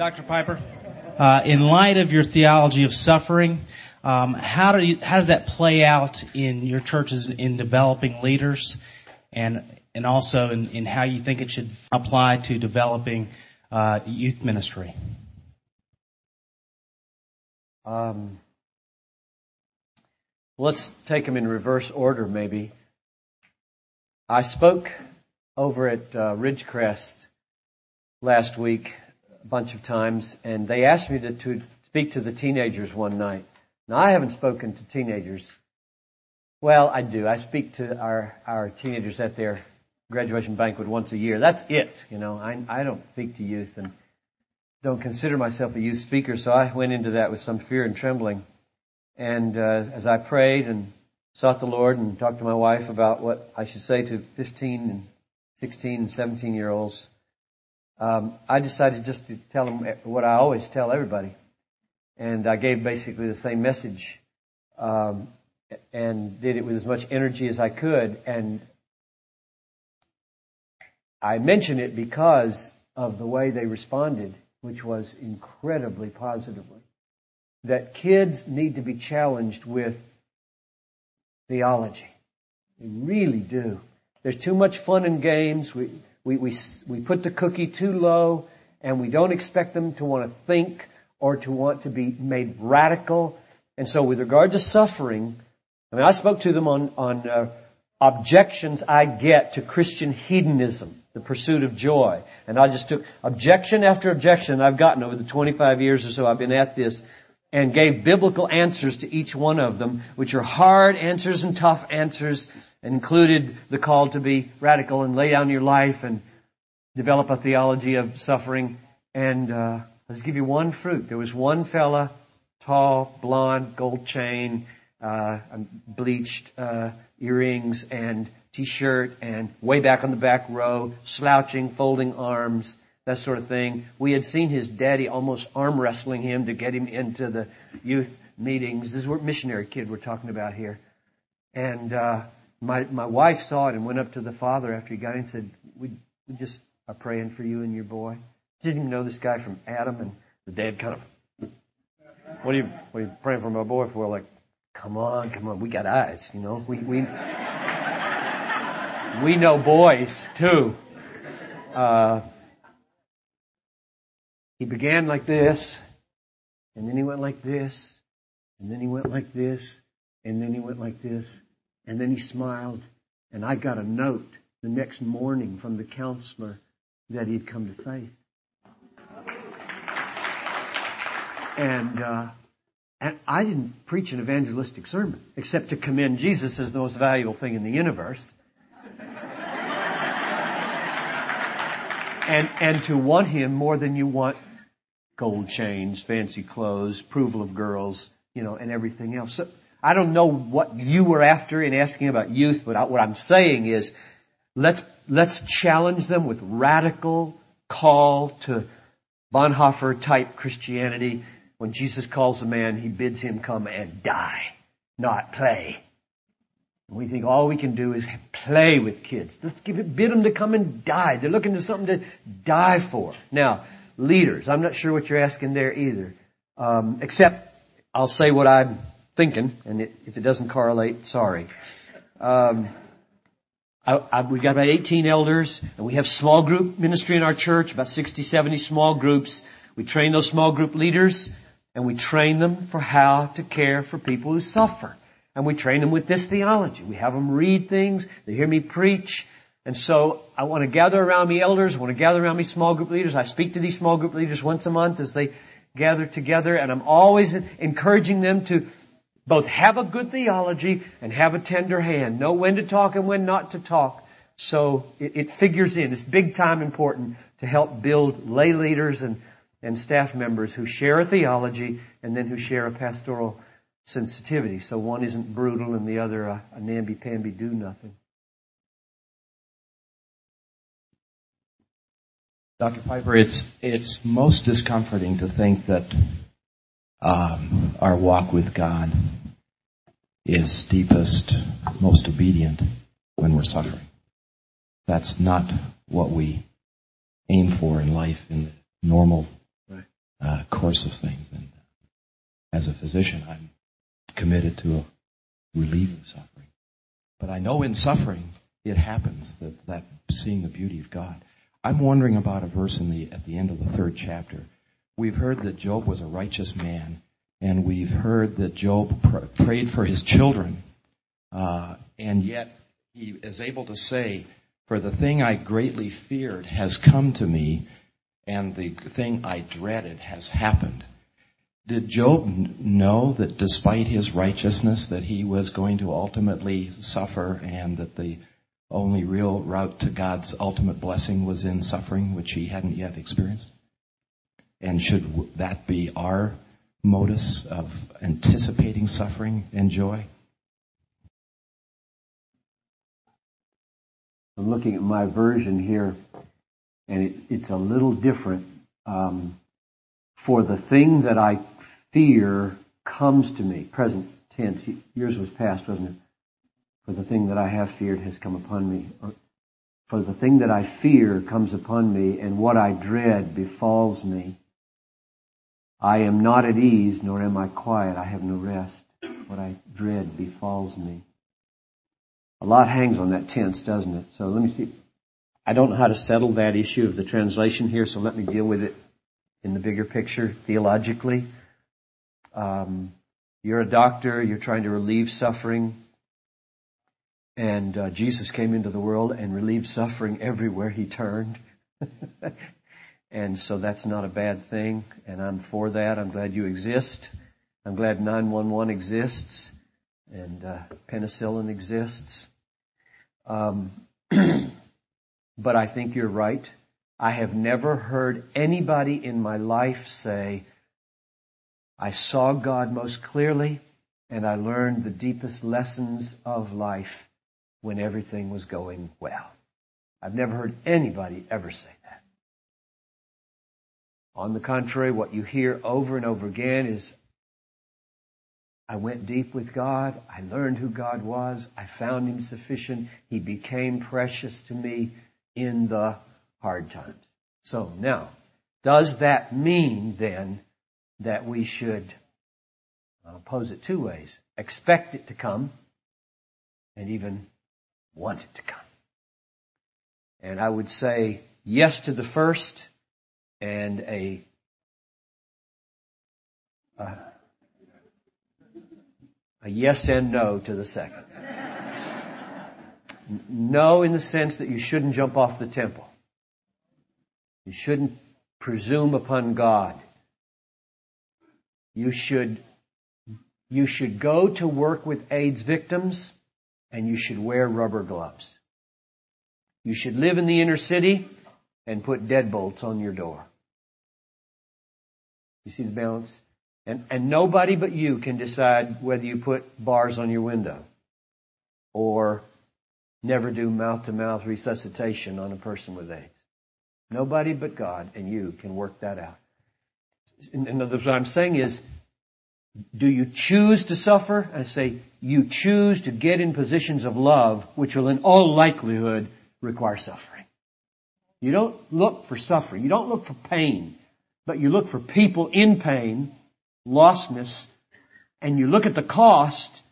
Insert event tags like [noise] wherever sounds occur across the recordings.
Dr. Piper, uh, in light of your theology of suffering, um, how do you, how does that play out in your churches in developing leaders, and and also in, in how you think it should apply to developing uh, youth ministry? Um, let's take them in reverse order, maybe. I spoke over at uh, Ridgecrest last week bunch of times, and they asked me to, to speak to the teenagers one night. Now, I haven't spoken to teenagers. Well, I do. I speak to our, our teenagers at their graduation banquet once a year. That's it. You know, I, I don't speak to youth and don't consider myself a youth speaker, so I went into that with some fear and trembling. And uh, as I prayed and sought the Lord and talked to my wife about what I should say to 15 and 16 and 17 year olds, um, I decided just to tell them what I always tell everybody and I gave basically the same message um, and did it with as much energy as I could. And I mention it because of the way they responded, which was incredibly positively. That kids need to be challenged with theology. They really do. There's too much fun in games. We, we, we, we put the cookie too low and we don't expect them to want to think or to want to be made radical. And so with regard to suffering, I mean, I spoke to them on, on uh, objections I get to Christian hedonism, the pursuit of joy. And I just took objection after objection I've gotten over the 25 years or so I've been at this and gave biblical answers to each one of them, which are hard answers and tough answers, and included the call to be radical and lay down your life and develop a theology of suffering. And uh, Let's give you one fruit. There was one fella, tall, blonde, gold chain, uh, bleached uh, earrings and t-shirt and way back on the back row, slouching, folding arms, that sort of thing. We had seen his daddy almost arm wrestling him to get him into the youth meetings. This is a missionary kid we're talking about here. And uh, my my wife saw it and went up to the father after he got in and said, "We we just are praying for you and your boy." She Didn't even know this guy from Adam, and the dad kind of, what are you, what are you praying for my boy for? Like, come on, come on, we got eyes, you know, we, we, we know boys too. Uh, he began like this, and then he went like this, and then he went like this, and then he went like this, and then he smiled, and I got a note the next morning from the counselor that he had come to faith. And, uh, and I didn't preach an evangelistic sermon except to commend Jesus as the most valuable thing in the universe. and, and to want Him more than you want gold chains, fancy clothes, approval of girls, you know, and everything else. So I don't know what you were after in asking about youth, but what I'm saying is let's, let's challenge them with radical call to Bonhoeffer type Christianity when Jesus calls a man, he bids him come and die, not play. We think all we can do is play with kids. Let's give it, bid them to come and die. They're looking for something to die for. Now, leaders, I'm not sure what you're asking there either. Um, except I'll say what I'm thinking, and it, if it doesn't correlate, sorry. Um, I, I, we've got about 18 elders, and we have small group ministry in our church, about 60, 70 small groups. We train those small group leaders and we train them for how to care for people who suffer. And we train them with this theology. We have them read things, they hear me preach, and so I want to gather around me elders, I want to gather around me small group leaders. I speak to these small group leaders once a month as they gather together, and I'm always encouraging them to both have a good theology and have a tender hand. Know when to talk and when not to talk. So it, it figures in. It's big time important to help build lay leaders and and staff members who share a theology and then who share a pastoral sensitivity. So one isn't brutal and the other a, a namby-pamby do nothing. Dr. Piper, it's it's most discomforting to think that um, our walk with God is deepest, most obedient when we're suffering. That's not what we aim for in life in the normal uh, course of things. And as a physician, I'm committed to relieving suffering. But I know in suffering, it happens that, that seeing the beauty of God. I'm wondering about a verse in the, at the end of the third chapter. We've heard that Job was a righteous man, and we've heard that Job pr- prayed for his children, uh, and yet he is able to say, For the thing I greatly feared has come to me, and the thing I dreaded has happened. Did Job know that despite his righteousness that he was going to ultimately suffer and that the only real route to God's ultimate blessing was in suffering, which he hadn't yet experienced? And should that be our modus of anticipating suffering and joy? I'm looking at my version here, and it, it's a little different. Um, for the thing that I fear comes to me, present tense. Yours was past, wasn't it? For the thing that I have feared has come upon me. Or, For the thing that I fear comes upon me, and what I dread befalls me. I am not at ease, nor am I quiet. I have no rest. What I dread befalls me. A lot hangs on that tense, doesn't it? So let me see. I don't know how to settle that issue of the translation here, so let me deal with it in the bigger picture theologically. Um, you're a doctor, you're trying to relieve suffering. And uh, Jesus came into the world and relieved suffering everywhere he turned. [laughs] and so that's not a bad thing. And I'm for that. I'm glad you exist. I'm glad 911 exists and uh, penicillin exists. Um, [clears throat] but I think you're right. I have never heard anybody in my life say, I saw God most clearly and I learned the deepest lessons of life when everything was going well. I've never heard anybody ever say that. On the contrary, what you hear over and over again is, I went deep with God. I learned who God was. I found Him sufficient. He became precious to me in the hard times. So now, does that mean then that we should I'll pose it two ways. Expect it to come and even want it to come. And I would say yes to the first and a uh, a yes and no to the second. No in the sense that you shouldn't jump off the temple. You shouldn't presume upon God. You should you should go to work with AIDS victims and you should wear rubber gloves. You should live in the inner city and put deadbolts on your door. You see the balance? And, and nobody but you can decide whether you put bars on your window or never do mouth to mouth resuscitation on a person with AIDS. Nobody but God and you can work that out. And what I'm saying is, do you choose to suffer? I say, you choose to get in positions of love, which will in all likelihood require suffering. You don't look for suffering. You don't look for pain, but you look for people in pain, lostness, and you look at the cost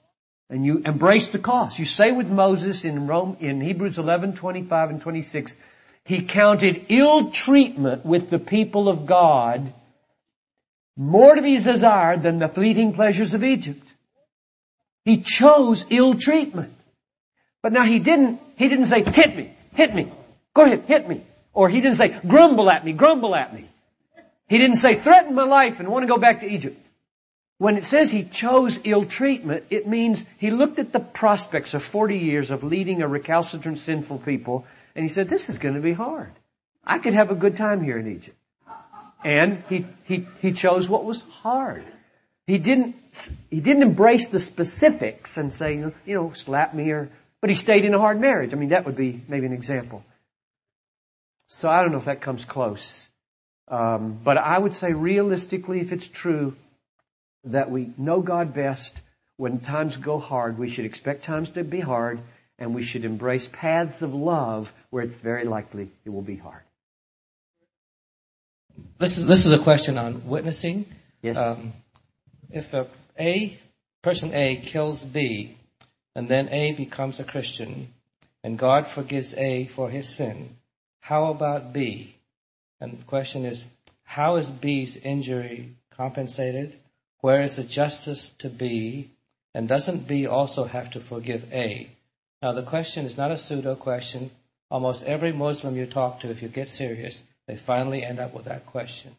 and you embrace the cost. You say with Moses in Rome, in Hebrews 11, 25 and 26, he counted ill treatment with the people of God more to be desired than the fleeting pleasures of Egypt. He chose ill treatment. But now he didn't, he didn't say, hit me, hit me, go ahead, hit me. Or he didn't say, grumble at me, grumble at me. He didn't say, threaten my life and want to go back to Egypt. When it says he chose ill treatment, it means he looked at the prospects of 40 years of leading a recalcitrant sinful people and he said, this is going to be hard. I could have a good time here in Egypt. And he, he, he chose what was hard. He didn't, he didn't embrace the specifics and say, you know, slap me or, but he stayed in a hard marriage. I mean, that would be maybe an example. So I don't know if that comes close. Um, but I would say realistically, if it's true that we know God best, when times go hard, we should expect times to be hard, and we should embrace paths of love where it's very likely it will be hard. this is this is a question on witnessing. Yes. Um, if a, a person A kills B, and then A becomes a Christian, and God forgives A for his sin, how about B? And the question is, how is B's injury compensated? Where is the justice to B? And doesn't B also have to forgive A? Now the question is not a pseudo question. Almost every Muslim you talk to, if you get serious, they finally end up with that question.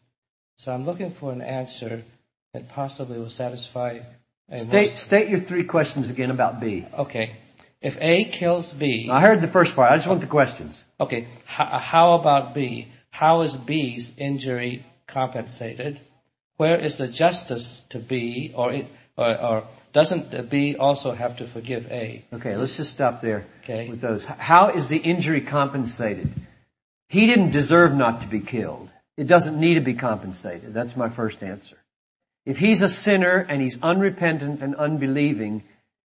So I'm looking for an answer that possibly will satisfy a State, Muslim. state your three questions again about B. Okay. If A kills B, I heard the first part. I just want the questions. okay, how about B? How is B's injury compensated? Where is the justice to B, or, or, or doesn't B also have to forgive A? Okay, let's just stop there Okay. with those. How is the injury compensated? He didn't deserve not to be killed. It doesn't need to be compensated. That's my first answer. If he's a sinner and he's unrepentant and unbelieving,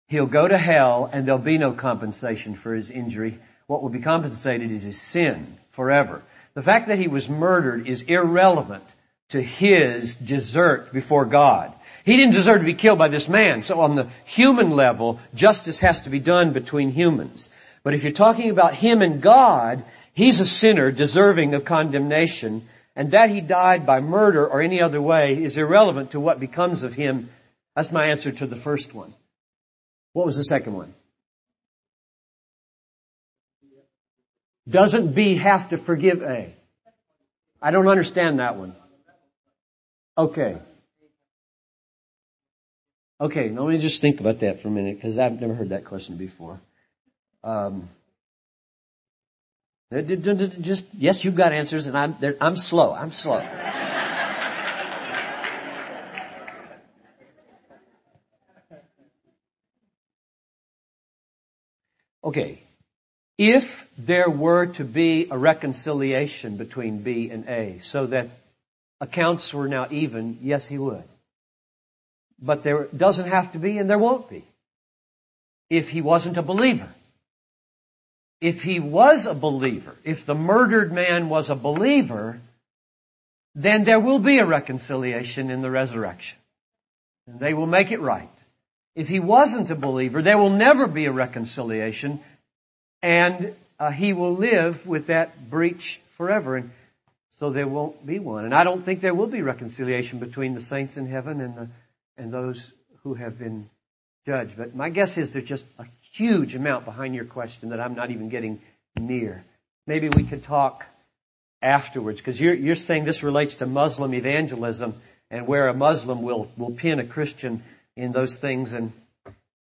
he'll go to hell and there'll be no compensation for his injury. What will be compensated is his sin forever. The fact that he was murdered is irrelevant to his desert before God. He didn't deserve to be killed by this man. So on the human level, justice has to be done between humans. But if you're talking about him and God, he's a sinner deserving of condemnation. And that he died by murder or any other way is irrelevant to what becomes of him. That's my answer to the first one. What was the second one? Doesn't B have to forgive A? I don't understand that one. Okay. Okay, let me just think about that for a minute because I've never heard that question before. Um, just yes, you've got answers, and I'm I'm slow. I'm slow. Okay, if there were to be a reconciliation between B and A, so that accounts were now even, yes, he would. But there doesn't have to be, and there won't be, if he wasn't a believer. If he was a believer, if the murdered man was a believer, then there will be a reconciliation in the resurrection. And they will make it right. If he wasn't a believer, there will never be a reconciliation, and uh, he will live with that breach forever. And so there won't be one. And I don't think there will be reconciliation between the saints in heaven and the, and those who have been judged. But my guess is there's just a huge amount behind your question that I'm not even getting near. Maybe we could talk afterwards because you're, you're saying this relates to Muslim evangelism and where a Muslim will, will pin a Christian in those things. And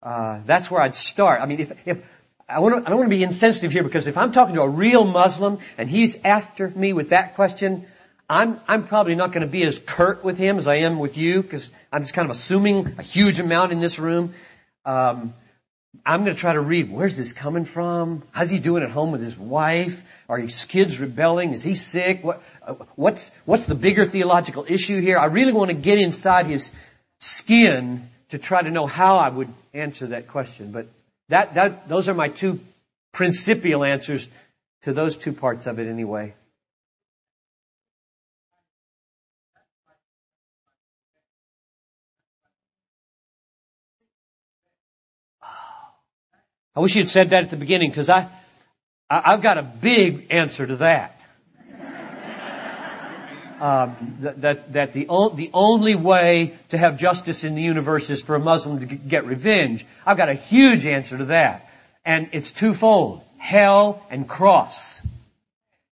uh, that's where I'd start. I mean, if, if I, want to, I don't want to be insensitive here because if I'm talking to a real Muslim and he's after me with that question, I'm, I'm probably not going to be as curt with him as I am with you because I'm just kind of assuming a huge amount in this room. Um, I'm going to try to read where's this coming from? How's he doing at home with his wife? Are his kids rebelling? Is he sick? What, uh, what's what's the bigger theological issue here? I really want to get inside his skin to try to know how I would answer that question. But that, that those are my two principial answers to those two parts of it anyway. I wish you'd said that at the beginning because I, I, I've got a big answer to that. Um, that, that, the, o- the only way to have justice in the universe is for a Muslim to get revenge. I've got a huge answer to that. And it's twofold. Hell and cross.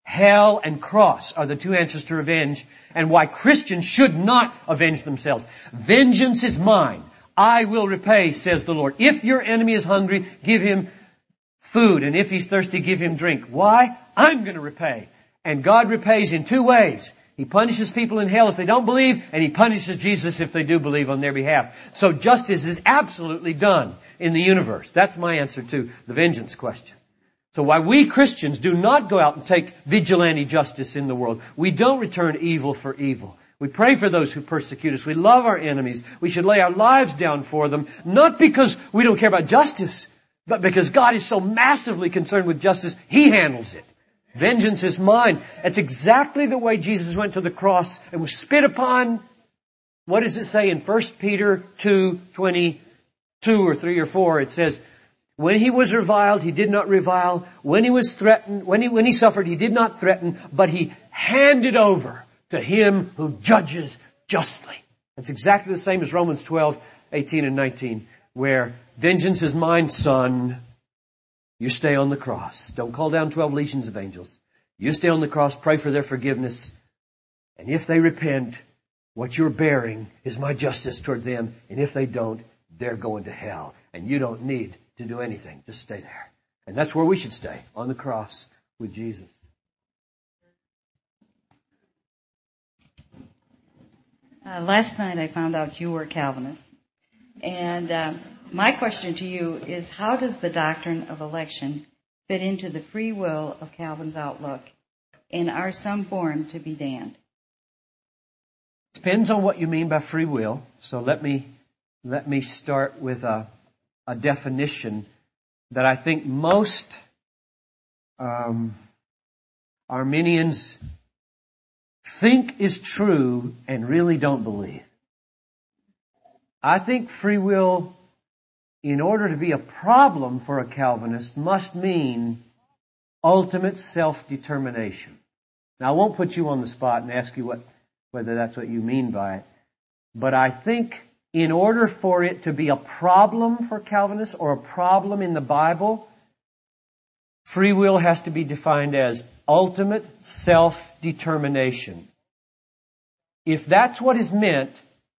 Hell and cross are the two answers to revenge and why Christians should not avenge themselves. Vengeance is mine. I will repay, says the Lord. If your enemy is hungry, give him food. And if he's thirsty, give him drink. Why? I'm going to repay. And God repays in two ways. He punishes people in hell if they don't believe, and He punishes Jesus if they do believe on their behalf. So justice is absolutely done in the universe. That's my answer to the vengeance question. So why we Christians do not go out and take vigilante justice in the world. We don't return evil for evil. We pray for those who persecute us. We love our enemies. We should lay our lives down for them, not because we don't care about justice, but because God is so massively concerned with justice, He handles it. Vengeance is mine. That's exactly the way Jesus went to the cross and was spit upon. What does it say in 1 Peter 2, 22 or 3 or 4? It says, when he was reviled, he did not revile. When he was threatened, when he, when he suffered, he did not threaten, but he handed over to him who judges justly. That's exactly the same as Romans 12, 18 and 19, where vengeance is mine, son. You stay on the cross. Don't call down 12 legions of angels. You stay on the cross, pray for their forgiveness. And if they repent, what you're bearing is my justice toward them. And if they don't, they're going to hell. And you don't need to do anything. Just stay there. And that's where we should stay, on the cross with Jesus. Uh, last night I found out you were a Calvinist. And uh, my question to you is how does the doctrine of election fit into the free will of Calvin's outlook? And are some born to be damned? Depends on what you mean by free will. So let me let me start with a, a definition that I think most um, Arminians think is true and really don't believe. I think free will, in order to be a problem for a Calvinist, must mean ultimate self-determination. Now, I won't put you on the spot and ask you what, whether that's what you mean by it, but I think in order for it to be a problem for Calvinists or a problem in the Bible, free will has to be defined as ultimate self-determination. If that's what is meant,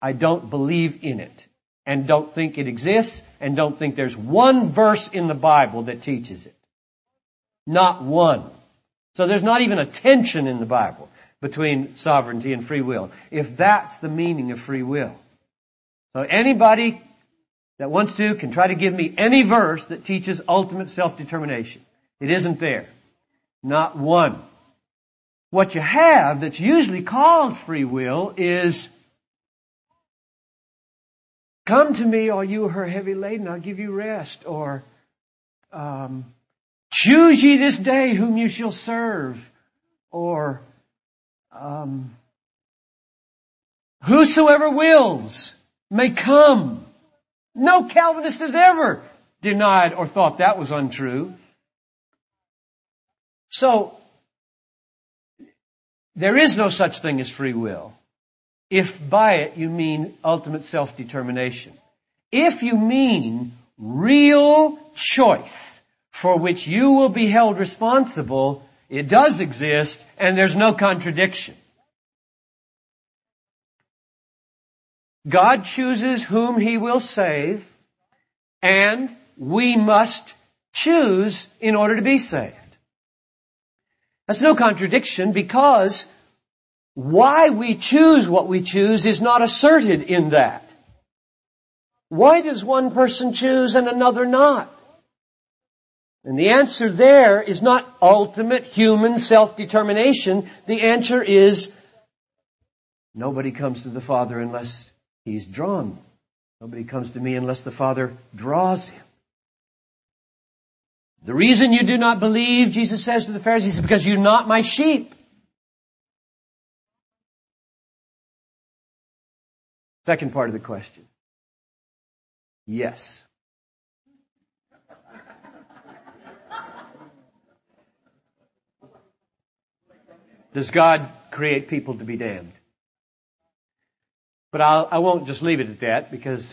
I don't believe in it and don't think it exists and don't think there's one verse in the Bible that teaches it. Not one. So there's not even a tension in the Bible between sovereignty and free will. If that's the meaning of free will. So anybody that wants to can try to give me any verse that teaches ultimate self-determination. It isn't there. Not one. What you have that's usually called free will is Come to me, all you who are heavy laden, I'll give you rest. Or, um, choose ye this day whom you shall serve. Or, um, whosoever wills may come. No Calvinist has ever denied or thought that was untrue. So, there is no such thing as free will if by it you mean ultimate self-determination. If you mean real choice for which you will be held responsible, it does exist and there's no contradiction. God chooses whom He will save and we must choose in order to be saved. That's no contradiction because why we choose what we choose is not asserted in that. Why does one person choose and another not? And the answer there is not ultimate human self-determination. The answer is nobody comes to the Father unless he's drawn. Nobody comes to me unless the Father draws him. The reason you do not believe, Jesus says to the Pharisees, is because you're not my sheep. Second part of the question. Yes. Does God create people to be damned? But I'll, I will not just leave it at that because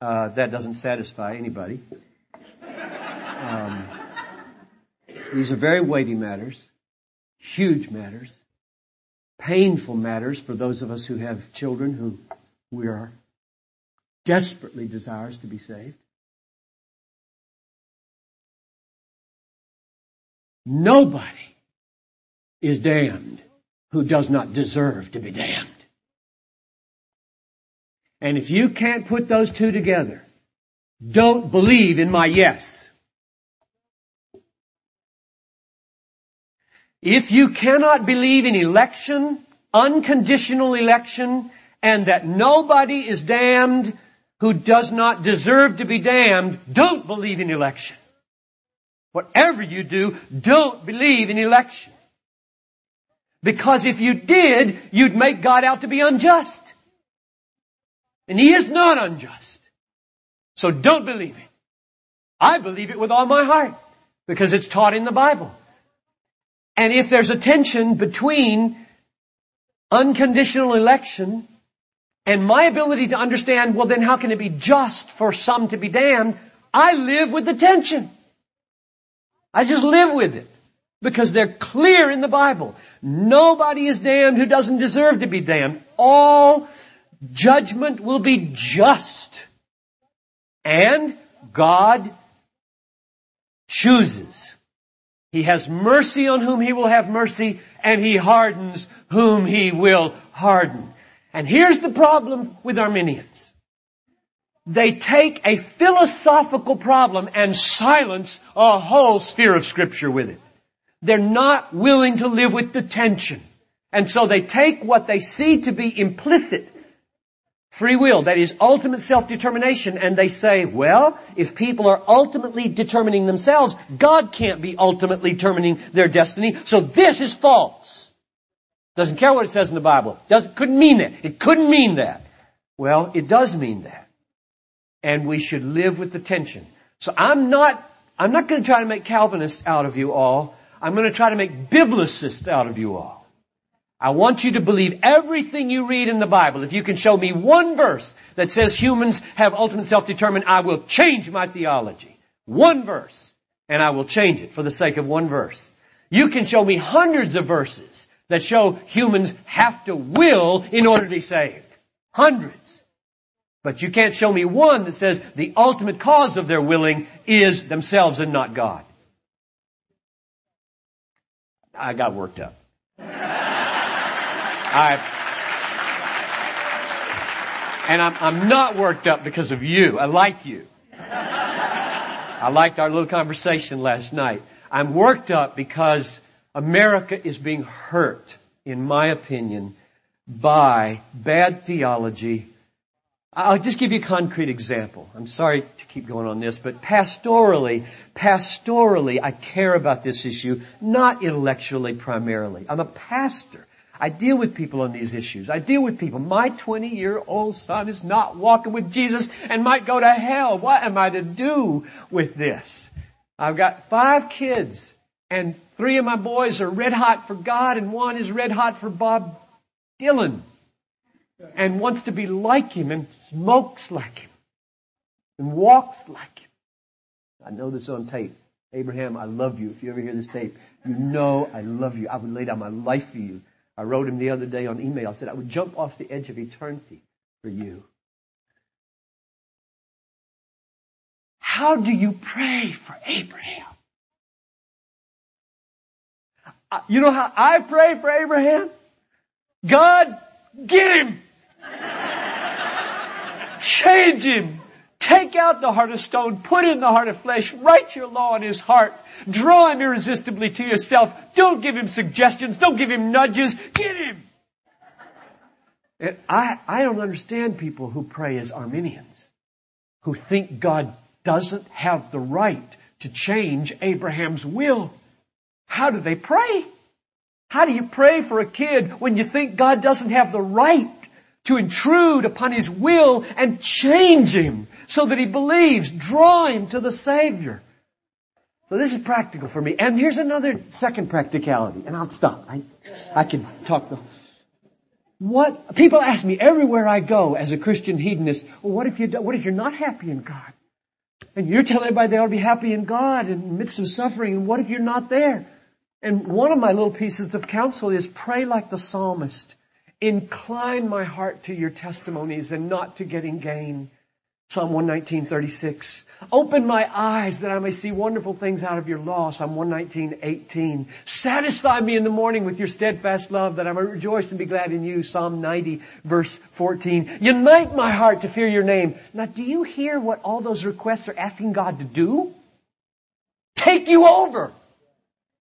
uh, that doesn't satisfy anybody. Um, these are very weighty matters, huge matters, painful matters for those of us who have children who we are desperately desirous to be saved. Nobody is damned who does not deserve to be damned. And if you can't put those two together, don't believe in my yes. If you cannot believe in election, unconditional election, and that nobody is damned who does not deserve to be damned, don't believe in election. Whatever you do, don't believe in election. Because if you did, you'd make God out to be unjust. And He is not unjust. So don't believe it. I believe it with all my heart because it's taught in the Bible. And if there's a tension between unconditional election and my ability to understand, well then how can it be just for some to be damned? I live with the tension. I just live with it. Because they're clear in the Bible. Nobody is damned who doesn't deserve to be damned. All judgment will be just. And God chooses. He has mercy on whom he will have mercy, and he hardens whom he will harden. And here's the problem with Arminians. They take a philosophical problem and silence a whole sphere of scripture with it. They're not willing to live with the tension. And so they take what they see to be implicit free will, that is ultimate self-determination, and they say, well, if people are ultimately determining themselves, God can't be ultimately determining their destiny, so this is false. Doesn't care what it says in the Bible. Doesn't, couldn't mean that. It couldn't mean that. Well, it does mean that. And we should live with the tension. So I'm not, I'm not going to try to make Calvinists out of you all. I'm going to try to make Biblicists out of you all. I want you to believe everything you read in the Bible. If you can show me one verse that says humans have ultimate self-determined, I will change my theology. One verse. And I will change it for the sake of one verse. You can show me hundreds of verses that show humans have to will in order to be saved. Hundreds. But you can't show me one that says the ultimate cause of their willing is themselves and not God. I got worked up. I, and I'm, I'm not worked up because of you. I like you. I liked our little conversation last night. I'm worked up because America is being hurt, in my opinion, by bad theology. I'll just give you a concrete example. I'm sorry to keep going on this, but pastorally, pastorally, I care about this issue, not intellectually primarily. I'm a pastor. I deal with people on these issues. I deal with people. My 20 year old son is not walking with Jesus and might go to hell. What am I to do with this? I've got five kids and three of my boys are red hot for God and one is red hot for Bob Dylan and wants to be like him and smokes like him and walks like him. I know this on tape. Abraham, I love you. If you ever hear this tape, you know I love you. I would lay down my life for you. I wrote him the other day on email. I said, I would jump off the edge of eternity for you. How do you pray for Abraham? You know how I pray for Abraham? God, get him! Change him! Take out the heart of stone, put in the heart of flesh, write your law in his heart, draw him irresistibly to yourself. Don't give him suggestions, don't give him nudges, get him! And I, I don't understand people who pray as Arminians, who think God doesn't have the right to change Abraham's will. How do they pray? How do you pray for a kid when you think God doesn't have the right to intrude upon his will and change him so that he believes, draw him to the Savior. So this is practical for me. And here's another second practicality, and I'll stop. I, I can talk the, what, people ask me everywhere I go as a Christian hedonist, well, what if you, what if you're not happy in God? And you're telling everybody they ought to be happy in God in the midst of suffering, and what if you're not there? And one of my little pieces of counsel is pray like the psalmist. Incline my heart to your testimonies and not to getting gain. Psalm 119:36. Open my eyes that I may see wonderful things out of your law. Psalm 119:18. Satisfy me in the morning with your steadfast love that I may rejoice and be glad in you. Psalm 90 verse 14. Unite my heart to fear your name. Now do you hear what all those requests are asking God to do? Take you over.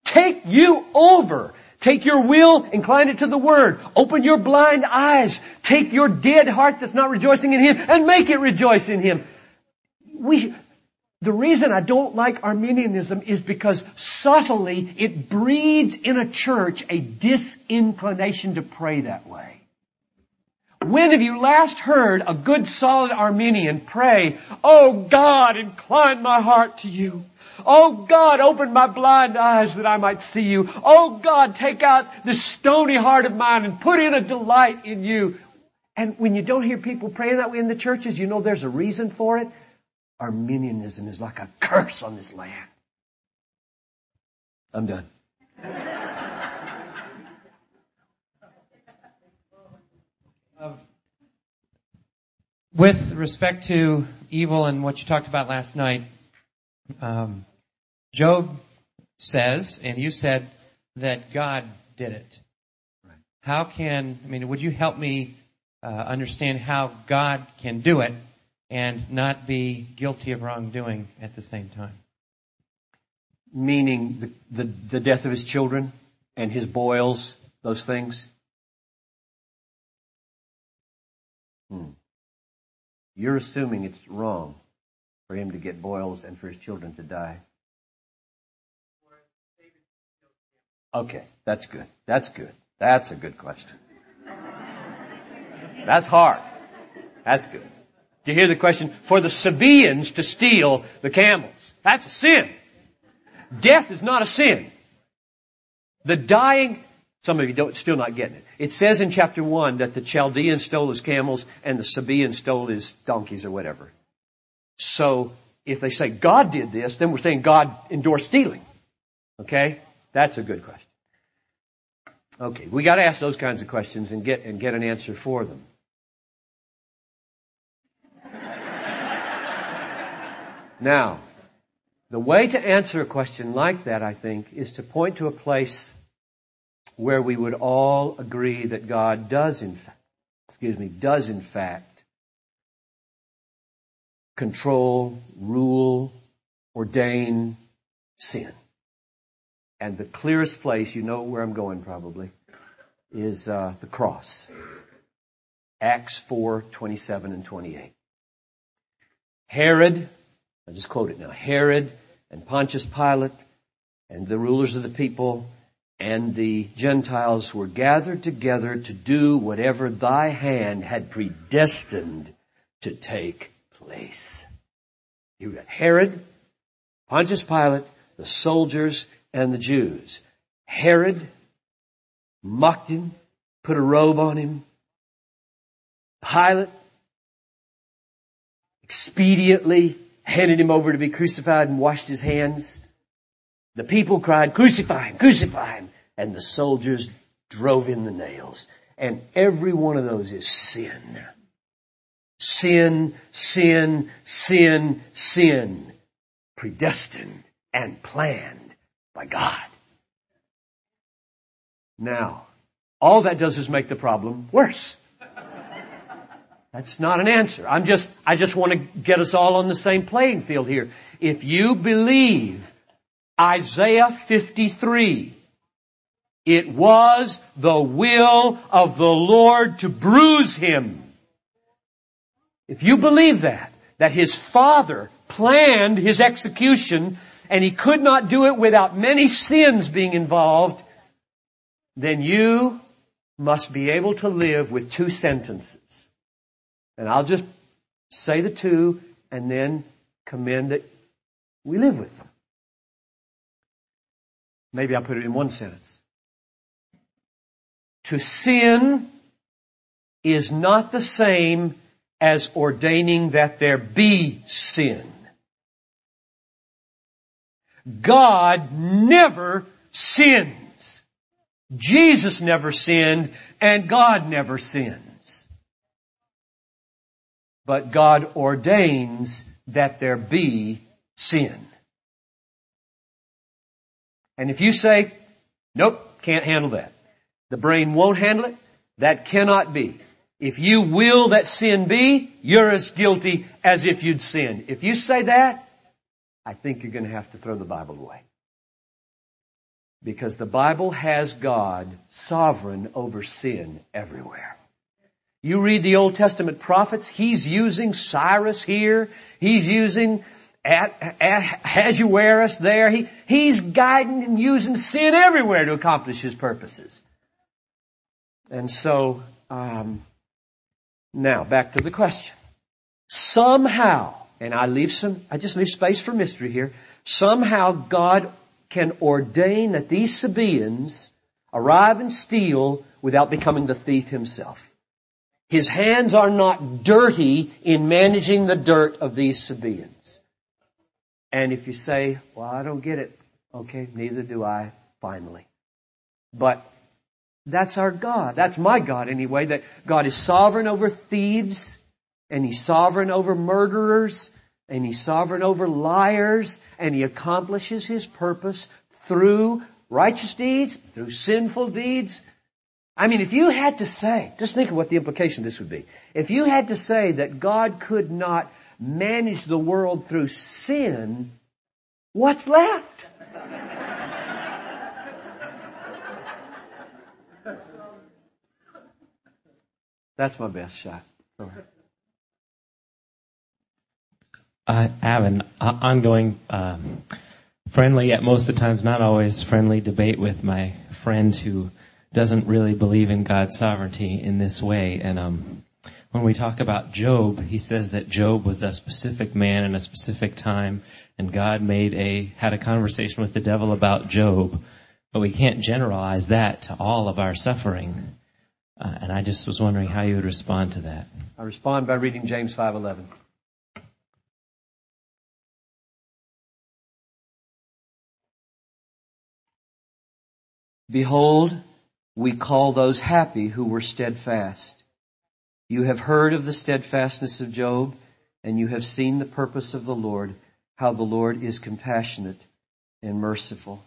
Take you over. Take your will, incline it to the Word. Open your blind eyes. Take your dead heart that's not rejoicing in Him and make it rejoice in Him. We, the reason I don't like Arminianism is because subtly it breeds in a church a disinclination to pray that way. When have you last heard a good solid Arminian pray, Oh God, incline my heart to you. Oh God, open my blind eyes that I might see you. Oh God, take out this stony heart of mine and put in a delight in you. And when you don't hear people praying that way in the churches, you know there's a reason for it. Arminianism is like a curse on this land. I'm done. With respect to evil and what you talked about last night, um, Job says, and you said that God did it. How can, I mean, would you help me uh, understand how God can do it and not be guilty of wrongdoing at the same time? Meaning the, the, the death of his children and his boils, those things? Hmm. You're assuming it's wrong for him to get boils and for his children to die. Okay, that's good. That's good. That's a good question. That's hard. That's good. Do you hear the question? For the Sabaeans to steal the camels. That's a sin. Death is not a sin. The dying, some of you don't, still not getting it. It says in chapter 1 that the Chaldeans stole his camels and the Sabaeans stole his donkeys or whatever. So, if they say God did this, then we're saying God endorsed stealing. Okay? That's a good question. Okay, we gotta ask those kinds of questions and get, and get an answer for them. [laughs] Now, the way to answer a question like that, I think, is to point to a place where we would all agree that God does in fact, excuse me, does in fact control, rule, ordain sin. And the clearest place, you know where I'm going probably, is uh, the cross. Acts 4, 27 and 28. Herod I'll just quote it now. Herod and Pontius Pilate and the rulers of the people and the Gentiles were gathered together to do whatever thy hand had predestined to take place. You got Herod, Pontius Pilate, the soldiers, and the Jews. Herod mocked him, put a robe on him. Pilate expediently handed him over to be crucified and washed his hands. The people cried, crucify him, crucify him. And the soldiers drove in the nails. And every one of those is sin. Sin, sin, sin, sin. Predestined and planned by God. Now, all that does is make the problem worse. That's not an answer. I'm just, I just want to get us all on the same playing field here. If you believe Isaiah 53, it was the will of the Lord to bruise him. If you believe that, that his father planned his execution and he could not do it without many sins being involved, then you must be able to live with two sentences. And I'll just say the two and then commend that we live with them. Maybe I'll put it in one sentence. To sin is not the same as ordaining that there be sin. God never sins. Jesus never sinned and God never sins. but God ordains that there be sin. And if you say, nope, can't handle that. The brain won't handle it. That cannot be. If you will that sin be, you're as guilty as if you'd sinned. If you say that, I think you're going to have to throw the Bible away. Because the Bible has God sovereign over sin everywhere. You read the Old Testament prophets, he's using Cyrus here, he's using at, at, Ahasuerus there. He, he's guiding and using sin everywhere to accomplish His purposes. And so, um, now back to the question. Somehow, and I leave some, I just leave space for mystery here. Somehow God can ordain that these Sabaeans arrive and steal without becoming the thief himself. His hands are not dirty in managing the dirt of these Sabaeans. And if you say, well, I don't get it, okay, neither do I, finally. But that's our God. That's my God anyway, that God is sovereign over thieves, and He's sovereign over murderers, and He's sovereign over liars, and He accomplishes His purpose through righteous deeds, through sinful deeds, I mean, if you had to say, just think of what the implication this would be. If you had to say that God could not manage the world through sin, what's left? That's my best shot. I have an ongoing, uh, friendly, yet most of the times not always friendly debate with my friend who doesn't really believe in God's sovereignty in this way. And um, when we talk about Job, he says that Job was a specific man in a specific time, and God made a had a conversation with the devil about Job. But we can't generalize that to all of our suffering. Uh, and I just was wondering how you would respond to that. I respond by reading James 5:11. Behold, we call those happy who were steadfast. You have heard of the steadfastness of Job, and you have seen the purpose of the Lord, how the Lord is compassionate and merciful.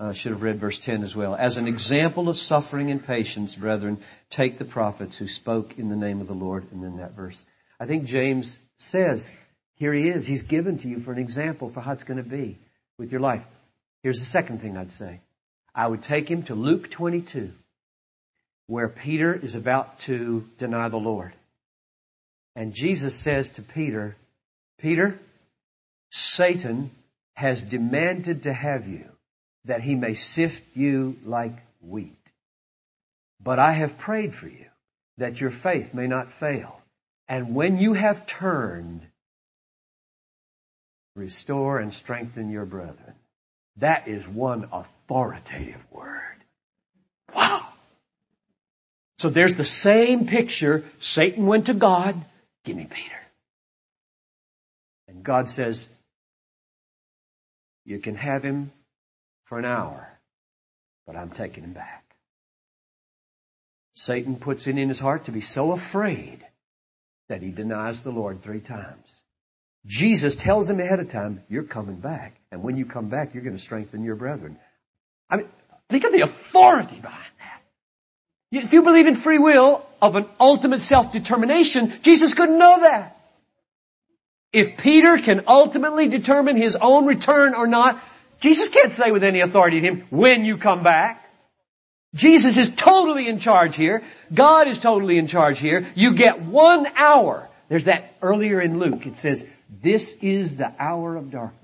Uh, I should have read verse 10 as well. As an example of suffering and patience, brethren, take the prophets who spoke in the name of the Lord, and then that verse. I think James says, here he is. He's given to you for an example for how it's going to be with your life. Here's the second thing I'd say. I would take him to Luke 22 where Peter is about to deny the Lord. And Jesus says to Peter, Peter, Satan has demanded to have you that he may sift you like wheat. But I have prayed for you that your faith may not fail. And when you have turned, restore and strengthen your brethren. That is one authoritative word. Wow! So there's the same picture. Satan went to God, give me Peter. And God says, you can have him for an hour, but I'm taking him back. Satan puts it in his heart to be so afraid that he denies the Lord three times. Jesus tells him ahead of time, you're coming back. And when you come back, you're going to strengthen your brethren. I mean, think of the authority behind that. if you believe in free will of an ultimate self-determination, Jesus couldn't know that. If Peter can ultimately determine his own return or not, Jesus can't say with any authority to him, when you come back. Jesus is totally in charge here. God is totally in charge here. You get one hour. There's that earlier in Luke. It says, this is the hour of darkness.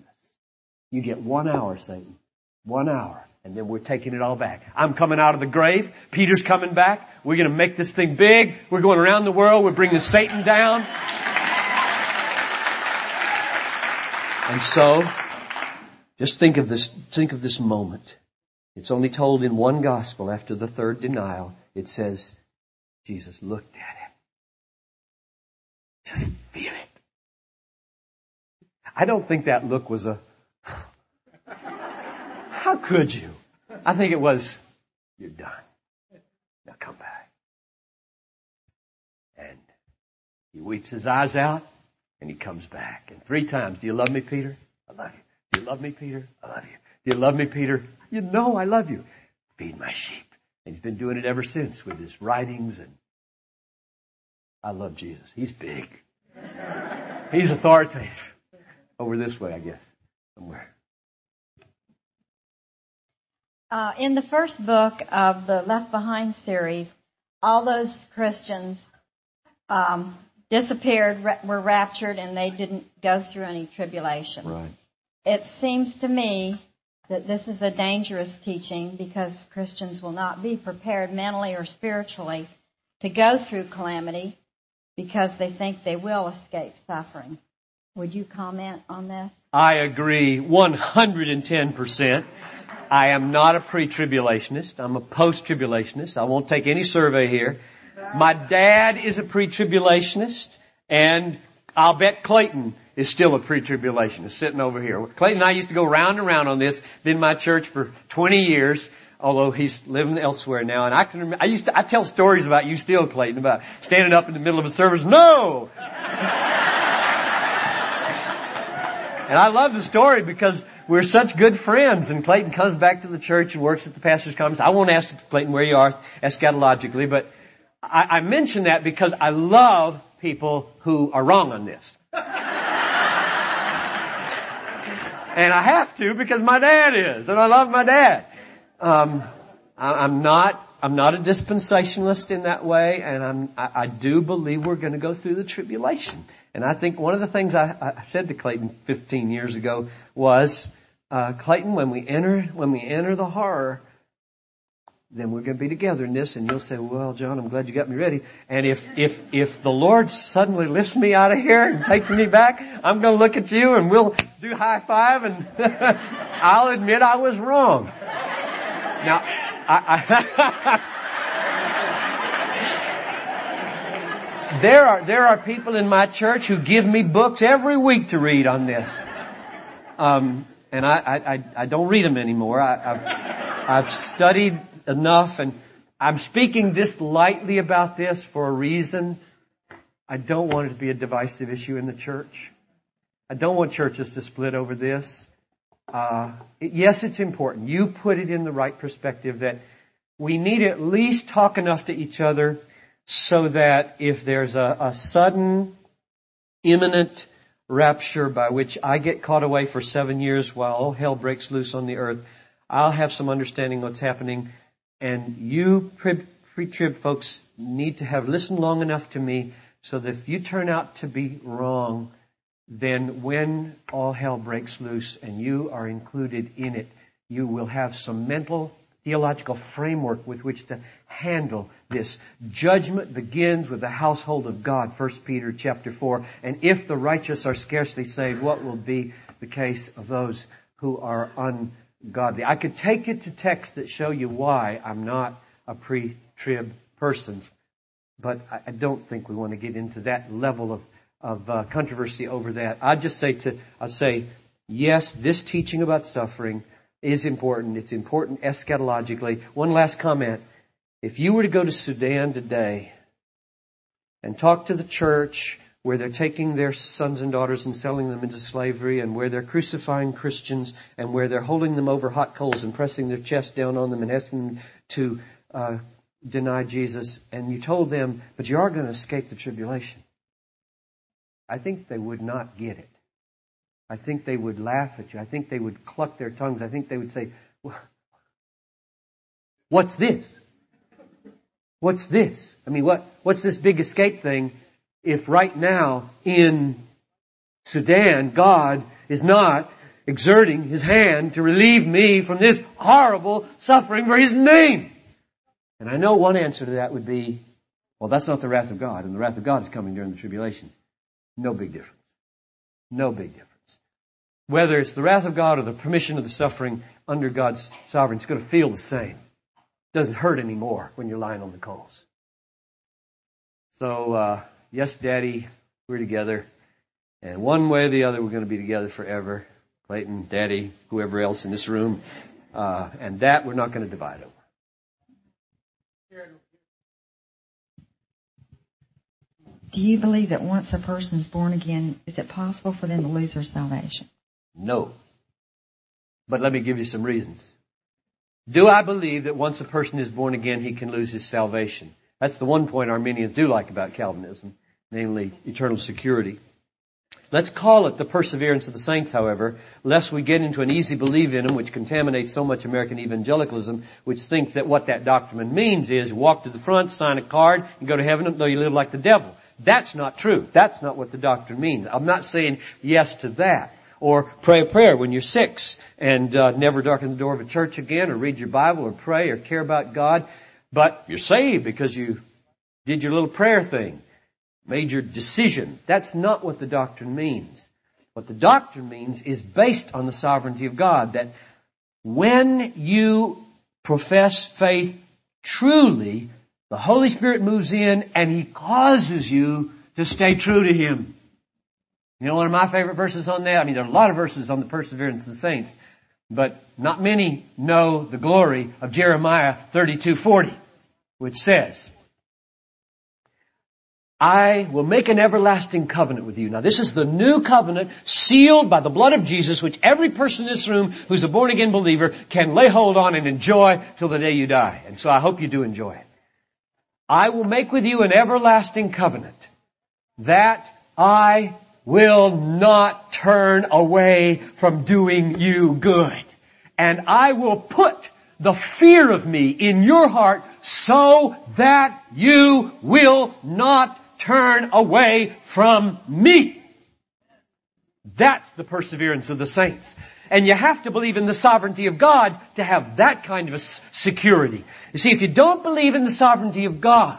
You get one hour, Satan. One hour. And then we're taking it all back. I'm coming out of the grave. Peter's coming back. We're going to make this thing big. We're going around the world. We're bringing Satan down. And so, just think of this, think of this moment. It's only told in one gospel after the third denial. It says, Jesus looked at him. Just feel it. I don't think that look was a, how could you? I think it was, you're done. Now come back. And he weeps his eyes out and he comes back. And three times, do you love me, Peter? I love you. Do you love me, Peter? I love you. Do you love me, Peter? You know I love you. Feed my sheep. And he's been doing it ever since with his writings and I love Jesus. He's big. He's authoritative. Over this way, I guess. Somewhere. Uh, in the first book of the Left Behind series, all those Christians um, disappeared, were raptured, and they didn't go through any tribulation. Right. It seems to me that this is a dangerous teaching because Christians will not be prepared mentally or spiritually to go through calamity because they think they will escape suffering. Would you comment on this? I agree 110%. I am not a pre-tribulationist. I'm a post-tribulationist. I won't take any survey here. My dad is a pre-tribulationist and I'll bet Clayton is still a pre-tribulationist sitting over here. Clayton and I used to go round and round on this. Been in my church for 20 years, although he's living elsewhere now. And I can remember, I used to, I tell stories about you still, Clayton, about standing up in the middle of a service. No! And I love the story because we're such good friends and Clayton comes back to the church and works at the pastor's conference. I won't ask Clayton where you are eschatologically, but I, I mention that because I love people who are wrong on this. and I have to because my dad is, and I love my dad. Um, I, I'm not I'm not a dispensationalist in that way, and I'm, I, I do believe we're going to go through the tribulation. And I think one of the things I, I said to Clayton 15 years ago was, uh, Clayton, when we enter when we enter the horror, then we're going to be together in this. And you'll say, Well, John, I'm glad you got me ready. And if if if the Lord suddenly lifts me out of here and takes me back, I'm going to look at you and we'll do high five, and [laughs] I'll admit I was wrong. Now, I, I [laughs] there are there are people in my church who give me books every week to read on this, um, and I, I I don't read them anymore. I, I've I've studied enough, and I'm speaking this lightly about this for a reason. I don't want it to be a divisive issue in the church. I don't want churches to split over this. Uh, yes, it's important. You put it in the right perspective that we need at least talk enough to each other so that if there's a, a sudden, imminent rapture by which I get caught away for seven years while all hell breaks loose on the earth, I'll have some understanding what's happening. And you pre-trib folks need to have listened long enough to me so that if you turn out to be wrong, then when all hell breaks loose and you are included in it, you will have some mental theological framework with which to handle this. Judgment begins with the household of God, 1 Peter chapter 4. And if the righteous are scarcely saved, what will be the case of those who are ungodly? I could take it to texts that show you why I'm not a pre-trib person, but I don't think we want to get into that level of of uh, controversy over that. I just say to I say yes, this teaching about suffering is important. It's important eschatologically. One last comment: if you were to go to Sudan today and talk to the church where they're taking their sons and daughters and selling them into slavery, and where they're crucifying Christians, and where they're holding them over hot coals and pressing their chest down on them and asking them to uh, deny Jesus, and you told them, but you are going to escape the tribulation. I think they would not get it. I think they would laugh at you. I think they would cluck their tongues. I think they would say, What's this? What's this? I mean, what, what's this big escape thing if right now in Sudan, God is not exerting His hand to relieve me from this horrible suffering for His name? And I know one answer to that would be, well, that's not the wrath of God, and the wrath of God is coming during the tribulation. No big difference. No big difference. Whether it's the wrath of God or the permission of the suffering under God's sovereignty, it's going to feel the same. It doesn't hurt anymore when you're lying on the coals. So, uh, yes, Daddy, we're together. And one way or the other, we're going to be together forever. Clayton, Daddy, whoever else in this room. Uh, and that we're not going to divide over. Do you believe that once a person is born again, is it possible for them to lose their salvation? No. But let me give you some reasons. Do I believe that once a person is born again, he can lose his salvation? That's the one point Arminians do like about Calvinism, namely eternal security. Let's call it the perseverance of the saints, however, lest we get into an easy belief in them, which contaminates so much American evangelicalism, which thinks that what that doctrine means is walk to the front, sign a card, and go to heaven, though you live like the devil. That's not true. That's not what the doctrine means. I'm not saying yes to that. Or pray a prayer when you're six and uh, never darken the door of a church again or read your Bible or pray or care about God. But you're saved because you did your little prayer thing, made your decision. That's not what the doctrine means. What the doctrine means is based on the sovereignty of God that when you profess faith truly, the Holy Spirit moves in and He causes you to stay true to Him. You know one of my favorite verses on that? I mean, there are a lot of verses on the perseverance of the saints, but not many know the glory of Jeremiah 32:40, which says, I will make an everlasting covenant with you. Now this is the new covenant sealed by the blood of Jesus, which every person in this room who's a born again believer can lay hold on and enjoy till the day you die. And so I hope you do enjoy it. I will make with you an everlasting covenant that I will not turn away from doing you good. And I will put the fear of me in your heart so that you will not turn away from me. That's the perseverance of the saints. And you have to believe in the sovereignty of God to have that kind of security. You see, if you don't believe in the sovereignty of God,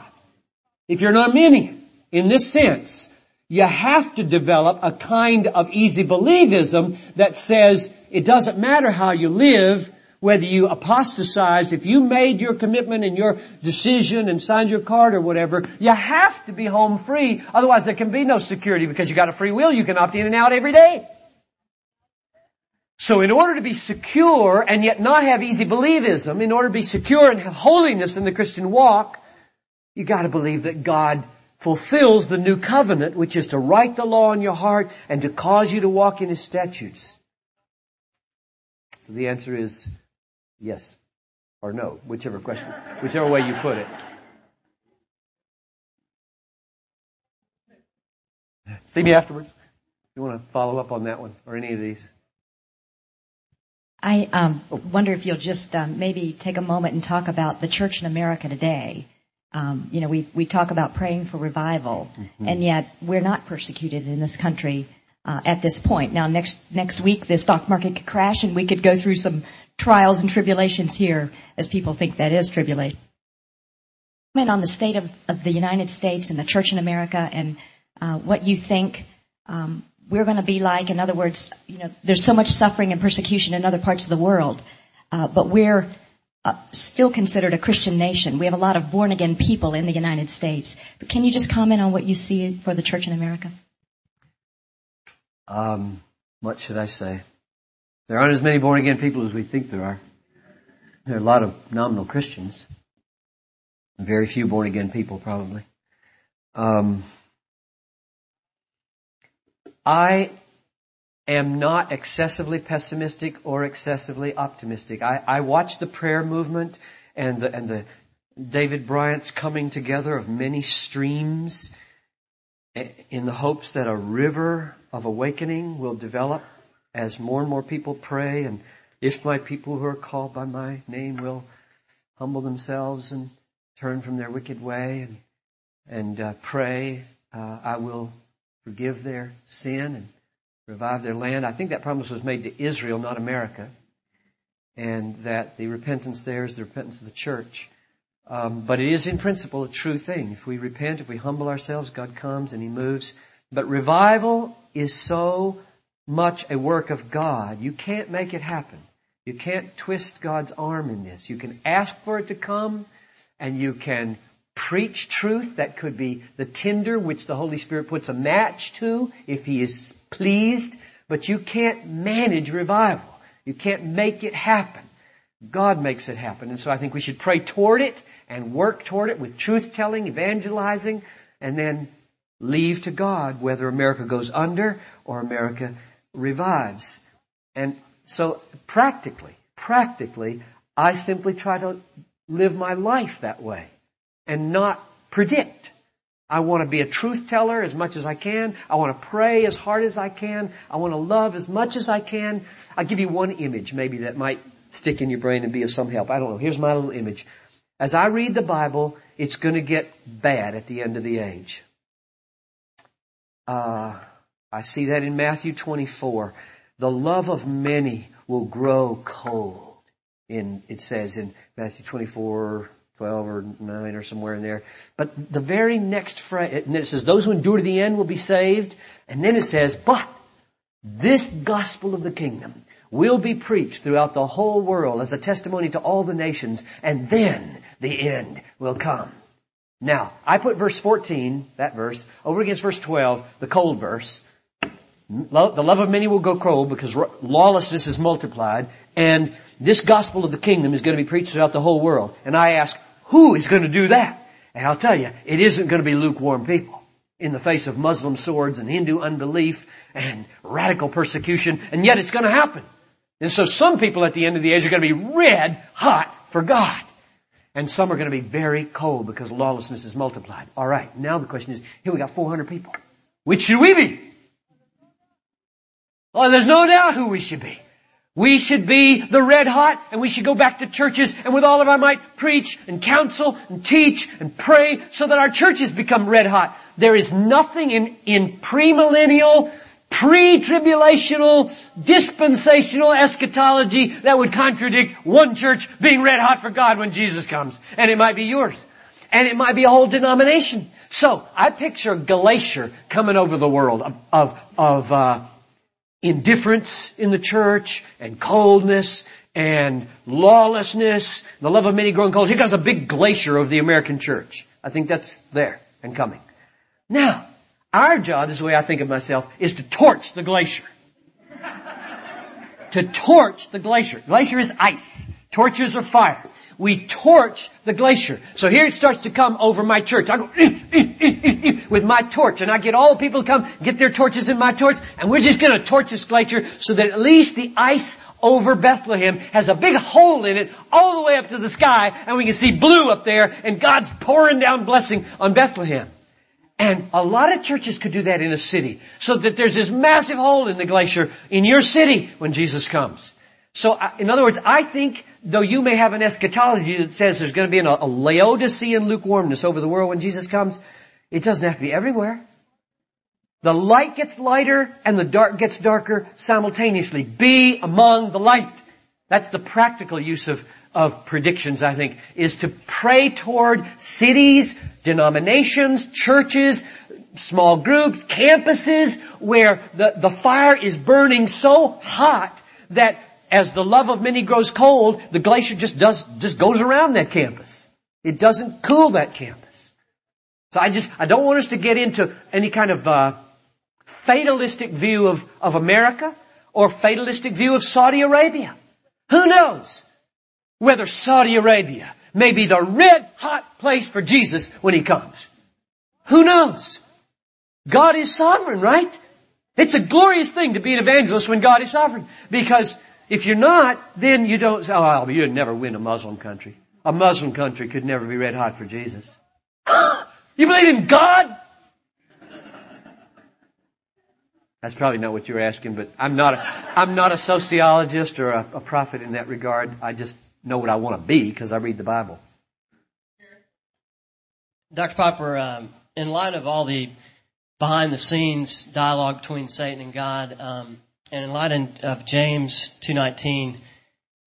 if you're an Arminian in this sense, you have to develop a kind of easy believism that says it doesn't matter how you live, whether you apostatized, if you made your commitment and your decision and signed your card or whatever, you have to be home free. Otherwise there can be no security because you got a free will. You can opt in and out every day. So in order to be secure and yet not have easy believism, in order to be secure and have holiness in the Christian walk, you gotta believe that God fulfills the new covenant, which is to write the law in your heart and to cause you to walk in His statutes. So the answer is Yes or no, whichever question, whichever way you put it. See me afterwards. If You want to follow up on that one or any of these? I um, wonder if you'll just um, maybe take a moment and talk about the church in America today. Um, you know, we we talk about praying for revival, mm-hmm. and yet we're not persecuted in this country uh, at this point. Now, next next week the stock market could crash, and we could go through some trials and tribulations here, as people think that is tribulation. Comment on the state of, of the United States and the church in America, and uh, what you think um, we're going to be like. In other words, you know, there's so much suffering and persecution in other parts of the world, uh, but we're uh, still considered a Christian nation. We have a lot of born again people in the United States. But can you just comment on what you see for the church in America? Um, what should I say? There aren't as many born again people as we think there are. There are a lot of nominal Christians. Very few born again people, probably. Um, I am not excessively pessimistic or excessively optimistic. I, I watch the prayer movement and the, and the David Bryant's coming together of many streams in the hopes that a river of awakening will develop as more and more people pray, and if my people who are called by my name will humble themselves and turn from their wicked way and, and uh, pray, uh, I will forgive their sin and revive their land. I think that promise was made to Israel, not America, and that the repentance there is the repentance of the church. Um, but it is in principle a true thing. If we repent, if we humble ourselves, God comes and He moves. But revival is so much a work of God. You can't make it happen. You can't twist God's arm in this. You can ask for it to come and you can preach truth. That could be the tinder which the Holy Spirit puts a match to if He is pleased. But you can't manage revival. You can't make it happen. God makes it happen. And so I think we should pray toward it and work toward it with truth telling, evangelizing, and then leave to God whether America goes under or America revives. And so practically, practically, I simply try to live my life that way and not predict. I want to be a truth teller as much as I can. I want to pray as hard as I can. I want to love as much as I can. I'll give you one image maybe that might stick in your brain and be of some help. I don't know. Here's my little image. As I read the Bible, it's going to get bad at the end of the age. Uh, I see that in Matthew 24. The love of many will grow cold. In, it says in Matthew 24, 12 or 9 or somewhere in there. But the very next phrase, and it says, those who endure to the end will be saved. And then it says, but this gospel of the kingdom will be preached throughout the whole world as a testimony to all the nations, and then the end will come. Now, I put verse 14, that verse, over against verse 12, the cold verse. The love of many will go cold because lawlessness is multiplied, and this gospel of the kingdom is going to be preached throughout the whole world. And I ask, who is going to do that? And I'll tell you, it isn't going to be lukewarm people in the face of Muslim swords and Hindu unbelief and radical persecution, and yet it's going to happen. And so some people at the end of the age are going to be red hot for God. And some are going to be very cold because lawlessness is multiplied. All right, now the question is, here we got 400 people. Which should we be? Well, there's no doubt who we should be. We should be the red hot and we should go back to churches and with all of our might preach and counsel and teach and pray so that our churches become red hot. There is nothing in, in premillennial, pre-tribulational, dispensational eschatology that would contradict one church being red hot for God when Jesus comes. And it might be yours. And it might be a whole denomination. So, I picture a glacier coming over the world of, of, of uh, indifference in the church and coldness and lawlessness, the love of many growing cold. Here comes a big glacier of the American church. I think that's there and coming. Now, our job, this is the way I think of myself, is to torch the glacier. [laughs] to torch the glacier. Glacier is ice. Torches are fire we torch the glacier. So here it starts to come over my church. I go eh, eh, eh, with my torch and I get all the people to come, get their torches in my torch, and we're just gonna torch this glacier so that at least the ice over Bethlehem has a big hole in it all the way up to the sky and we can see blue up there and God's pouring down blessing on Bethlehem. And a lot of churches could do that in a city so that there's this massive hole in the glacier in your city when Jesus comes. So, in other words, I think though you may have an eschatology that says there's going to be a, a Laodicean lukewarmness over the world when Jesus comes, it doesn't have to be everywhere. The light gets lighter and the dark gets darker simultaneously. Be among the light. That's the practical use of, of predictions, I think, is to pray toward cities, denominations, churches, small groups, campuses, where the, the fire is burning so hot that as the love of many grows cold, the glacier just does, just goes around that campus. It doesn't cool that campus. So I just, I don't want us to get into any kind of, uh, fatalistic view of, of America or fatalistic view of Saudi Arabia. Who knows whether Saudi Arabia may be the red hot place for Jesus when he comes? Who knows? God is sovereign, right? It's a glorious thing to be an evangelist when God is sovereign because if you're not, then you don't say, oh, you'd never win a Muslim country. A Muslim country could never be red hot for Jesus. [gasps] you believe in God? That's probably not what you're asking, but I'm not a, I'm not a sociologist or a, a prophet in that regard. I just know what I want to be because I read the Bible. Dr. Piper, um, in light of all the behind the scenes dialogue between Satan and God, um, and in light of James 2.19,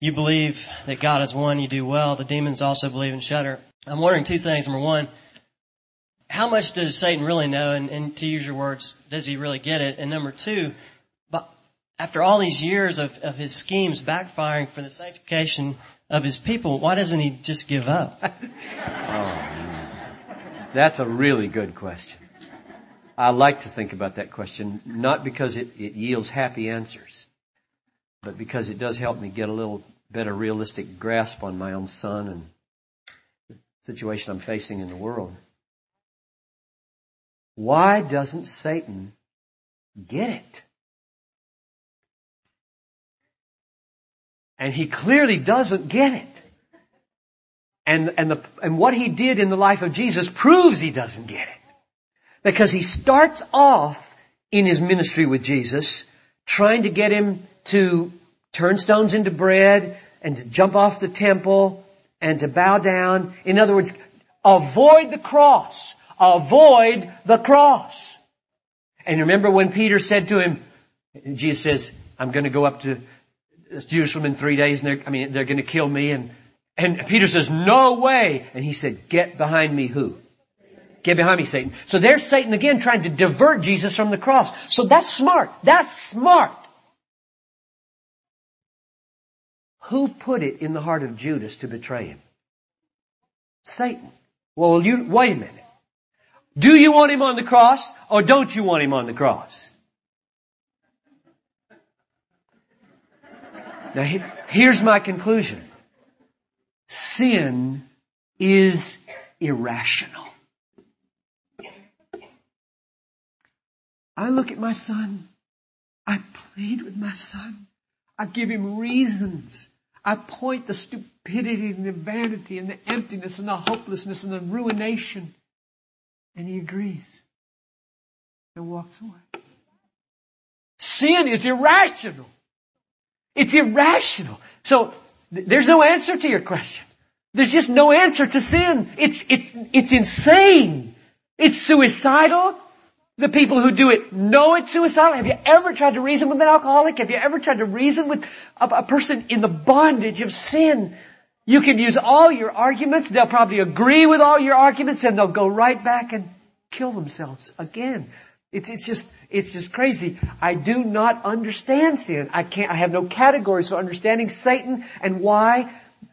you believe that God is one, you do well. The demons also believe and shudder. I'm wondering two things. Number one, how much does Satan really know? And, and to use your words, does he really get it? And number two, after all these years of, of his schemes backfiring for the sanctification of his people, why doesn't he just give up? [laughs] oh, that's a really good question. I like to think about that question, not because it, it yields happy answers, but because it does help me get a little better realistic grasp on my own son and the situation I'm facing in the world. Why doesn't Satan get it? And he clearly doesn't get it. And, and, the, and what he did in the life of Jesus proves he doesn't get it. Because he starts off in his ministry with Jesus trying to get him to turn stones into bread and to jump off the temple and to bow down. In other words, avoid the cross. Avoid the cross. And remember when Peter said to him, Jesus says, I'm going to go up to Jerusalem in three days and I mean, they're going to kill me. And, and Peter says, no way. And he said, get behind me who? Get behind me, Satan. So there's Satan again trying to divert Jesus from the cross. So that's smart. That's smart. Who put it in the heart of Judas to betray him? Satan. Well, you, wait a minute. Do you want him on the cross or don't you want him on the cross? Now, here's my conclusion. Sin is irrational. I look at my son. I plead with my son. I give him reasons. I point the stupidity and the vanity and the emptiness and the hopelessness and the ruination. And he agrees and walks away. Sin is irrational. It's irrational. So th- there's no answer to your question. There's just no answer to sin. It's, it's, it's insane. It's suicidal. The people who do it know it's suicidal. Have you ever tried to reason with an alcoholic? Have you ever tried to reason with a, a person in the bondage of sin? You can use all your arguments. They'll probably agree with all your arguments and they'll go right back and kill themselves again. It's, it's just, it's just crazy. I do not understand sin. I can't, I have no categories for understanding Satan and why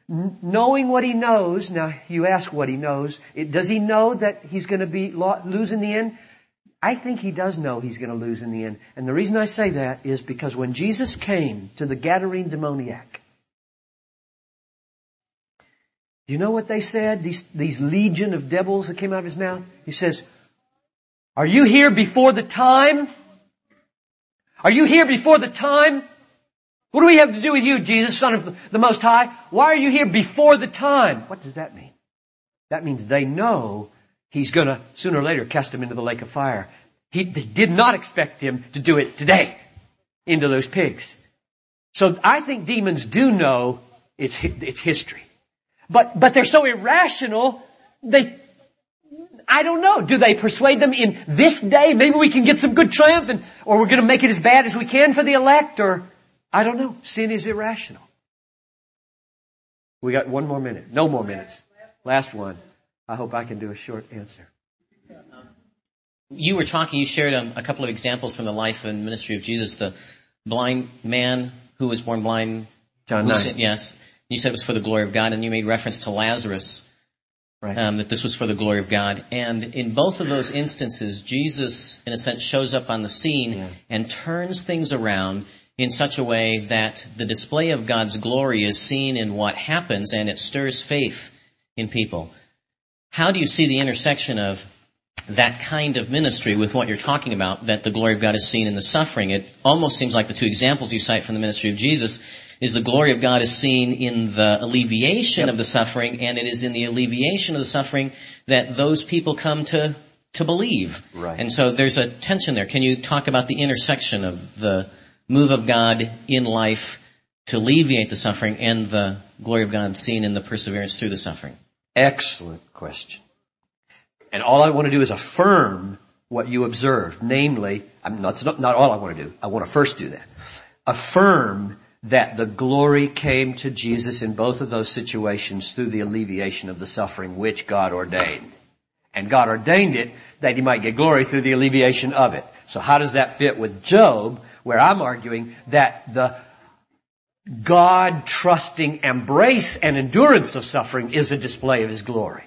knowing what he knows, now you ask what he knows, it, does he know that he's going to be lose in the end? I think he does know he's going to lose in the end. And the reason I say that is because when Jesus came to the Gadarene demoniac, do you know what they said? These, these legion of devils that came out of his mouth? He says, Are you here before the time? Are you here before the time? What do we have to do with you, Jesus, Son of the Most High? Why are you here before the time? What does that mean? That means they know He's going to, sooner or later, cast him into the lake of fire. He, they did not expect him to do it today into those pigs. So I think demons do know it's, it's history. But, but they're so irrational, they, I don't know. Do they persuade them in this day? Maybe we can get some good triumph and, or we're going to make it as bad as we can for the elect or, I don't know. Sin is irrational. We got one more minute. No more minutes. Last one. I hope I can do a short answer. You were talking, you shared a, um, a couple of examples from the life and ministry of Jesus. The blind man who was born blind. John 9. yes. You said it was for the glory of God, and you made reference to Lazarus. Right. Um, that this was for the glory of God. And in both of those instances, Jesus, in a sense, shows up on the scene yeah. and turns things around in such a way that the display of God's glory is seen in what happens and it stirs faith in people. How do you see the intersection of that kind of ministry with what you're talking about, that the glory of God is seen in the suffering? It almost seems like the two examples you cite from the ministry of Jesus is the glory of God is seen in the alleviation of the suffering, and it is in the alleviation of the suffering that those people come to to believe. Right. And so there's a tension there. Can you talk about the intersection of the move of God in life to alleviate the suffering and the glory of God seen in the perseverance through the suffering? Excellent question. And all I want to do is affirm what you observed. Namely, I'm not, not, not all I want to do. I want to first do that. Affirm that the glory came to Jesus in both of those situations through the alleviation of the suffering which God ordained. And God ordained it that he might get glory through the alleviation of it. So how does that fit with Job, where I'm arguing that the God trusting embrace and endurance of suffering is a display of His glory.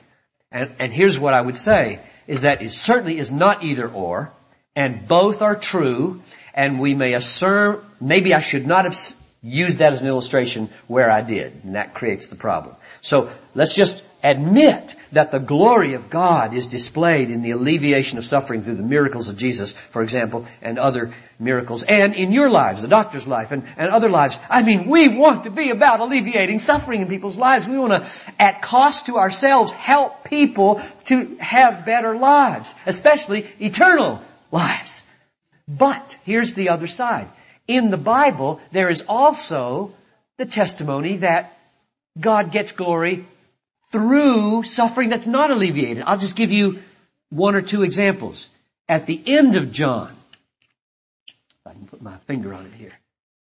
And, and here's what I would say, is that it certainly is not either or, and both are true, and we may assert, maybe I should not have used that as an illustration where I did, and that creates the problem. So let's just admit that the glory of God is displayed in the alleviation of suffering through the miracles of Jesus, for example, and other miracles, and in your lives, the doctor's life, and, and other lives. I mean, we want to be about alleviating suffering in people's lives. We want to, at cost to ourselves, help people to have better lives, especially eternal lives. But here's the other side. In the Bible, there is also the testimony that God gets glory through suffering that's not alleviated. I'll just give you one or two examples. At the end of John, I can put my finger on it here.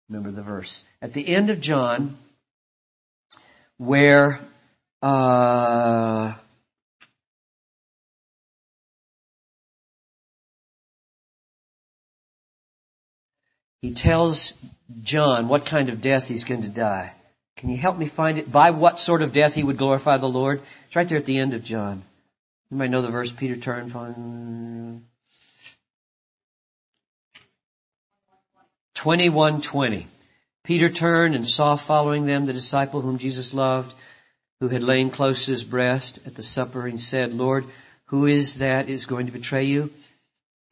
Remember the verse. At the end of John, where uh, he tells John what kind of death he's going to die. Can you help me find it? By what sort of death he would glorify the Lord? It's right there at the end of John. You might know the verse Peter turned from 2120. Peter turned and saw following them the disciple whom Jesus loved, who had lain close to his breast at the supper, and said, Lord, who is that is going to betray you?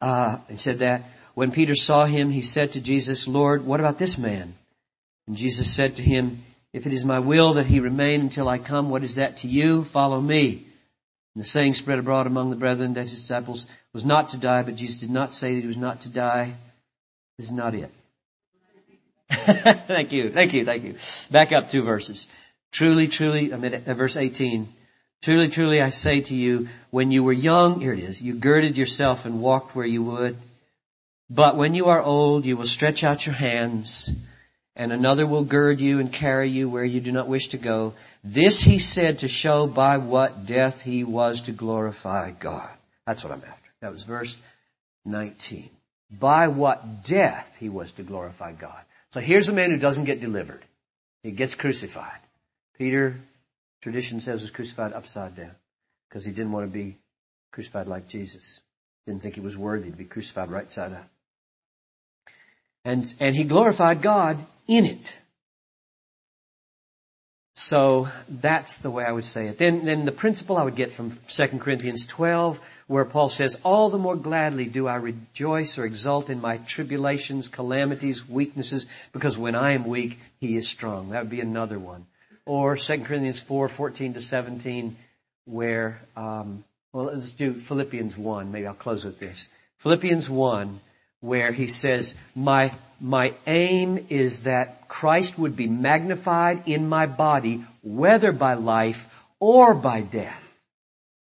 Uh, and said that. When Peter saw him, he said to Jesus, Lord, what about this man? And Jesus said to him, If it is my will that he remain until I come, what is that to you? Follow me. And the saying spread abroad among the brethren that his disciples was not to die, but Jesus did not say that he was not to die. This is not it. [laughs] thank you, thank you, thank you. Back up two verses. Truly, truly, I'm at uh, verse 18. Truly, truly, I say to you, when you were young, here it is, you girded yourself and walked where you would. But when you are old, you will stretch out your hands, and another will gird you and carry you where you do not wish to go. This he said to show by what death he was to glorify God. That's what I'm after. That was verse 19. By what death he was to glorify God. So here's a man who doesn't get delivered. He gets crucified. Peter, tradition says, was crucified upside down because he didn't want to be crucified like Jesus. Didn't think he was worthy to be crucified right side up. And, and he glorified God in it. So that's the way I would say it. Then, then the principle I would get from 2 Corinthians 12, where Paul says, All the more gladly do I rejoice or exult in my tribulations, calamities, weaknesses, because when I am weak, he is strong. That would be another one. Or 2 Corinthians 4, 14 to 17, where, um, well, let's do Philippians 1. Maybe I'll close with this. Philippians 1, where he says, my, my aim is that Christ would be magnified in my body, whether by life or by death.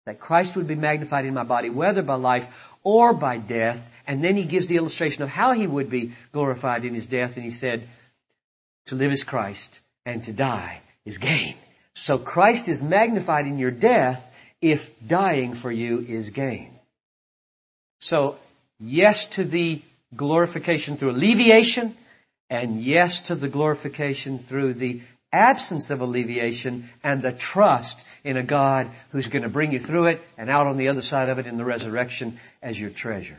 That Christ would be magnified in my body, whether by life or by death. And then he gives the illustration of how he would be glorified in his death. And he said, to live is Christ and to die is gain. So Christ is magnified in your death if dying for you is gain. So yes to the glorification through alleviation, and yes to the glorification through the absence of alleviation and the trust in a God who's going to bring you through it and out on the other side of it in the resurrection as your treasure.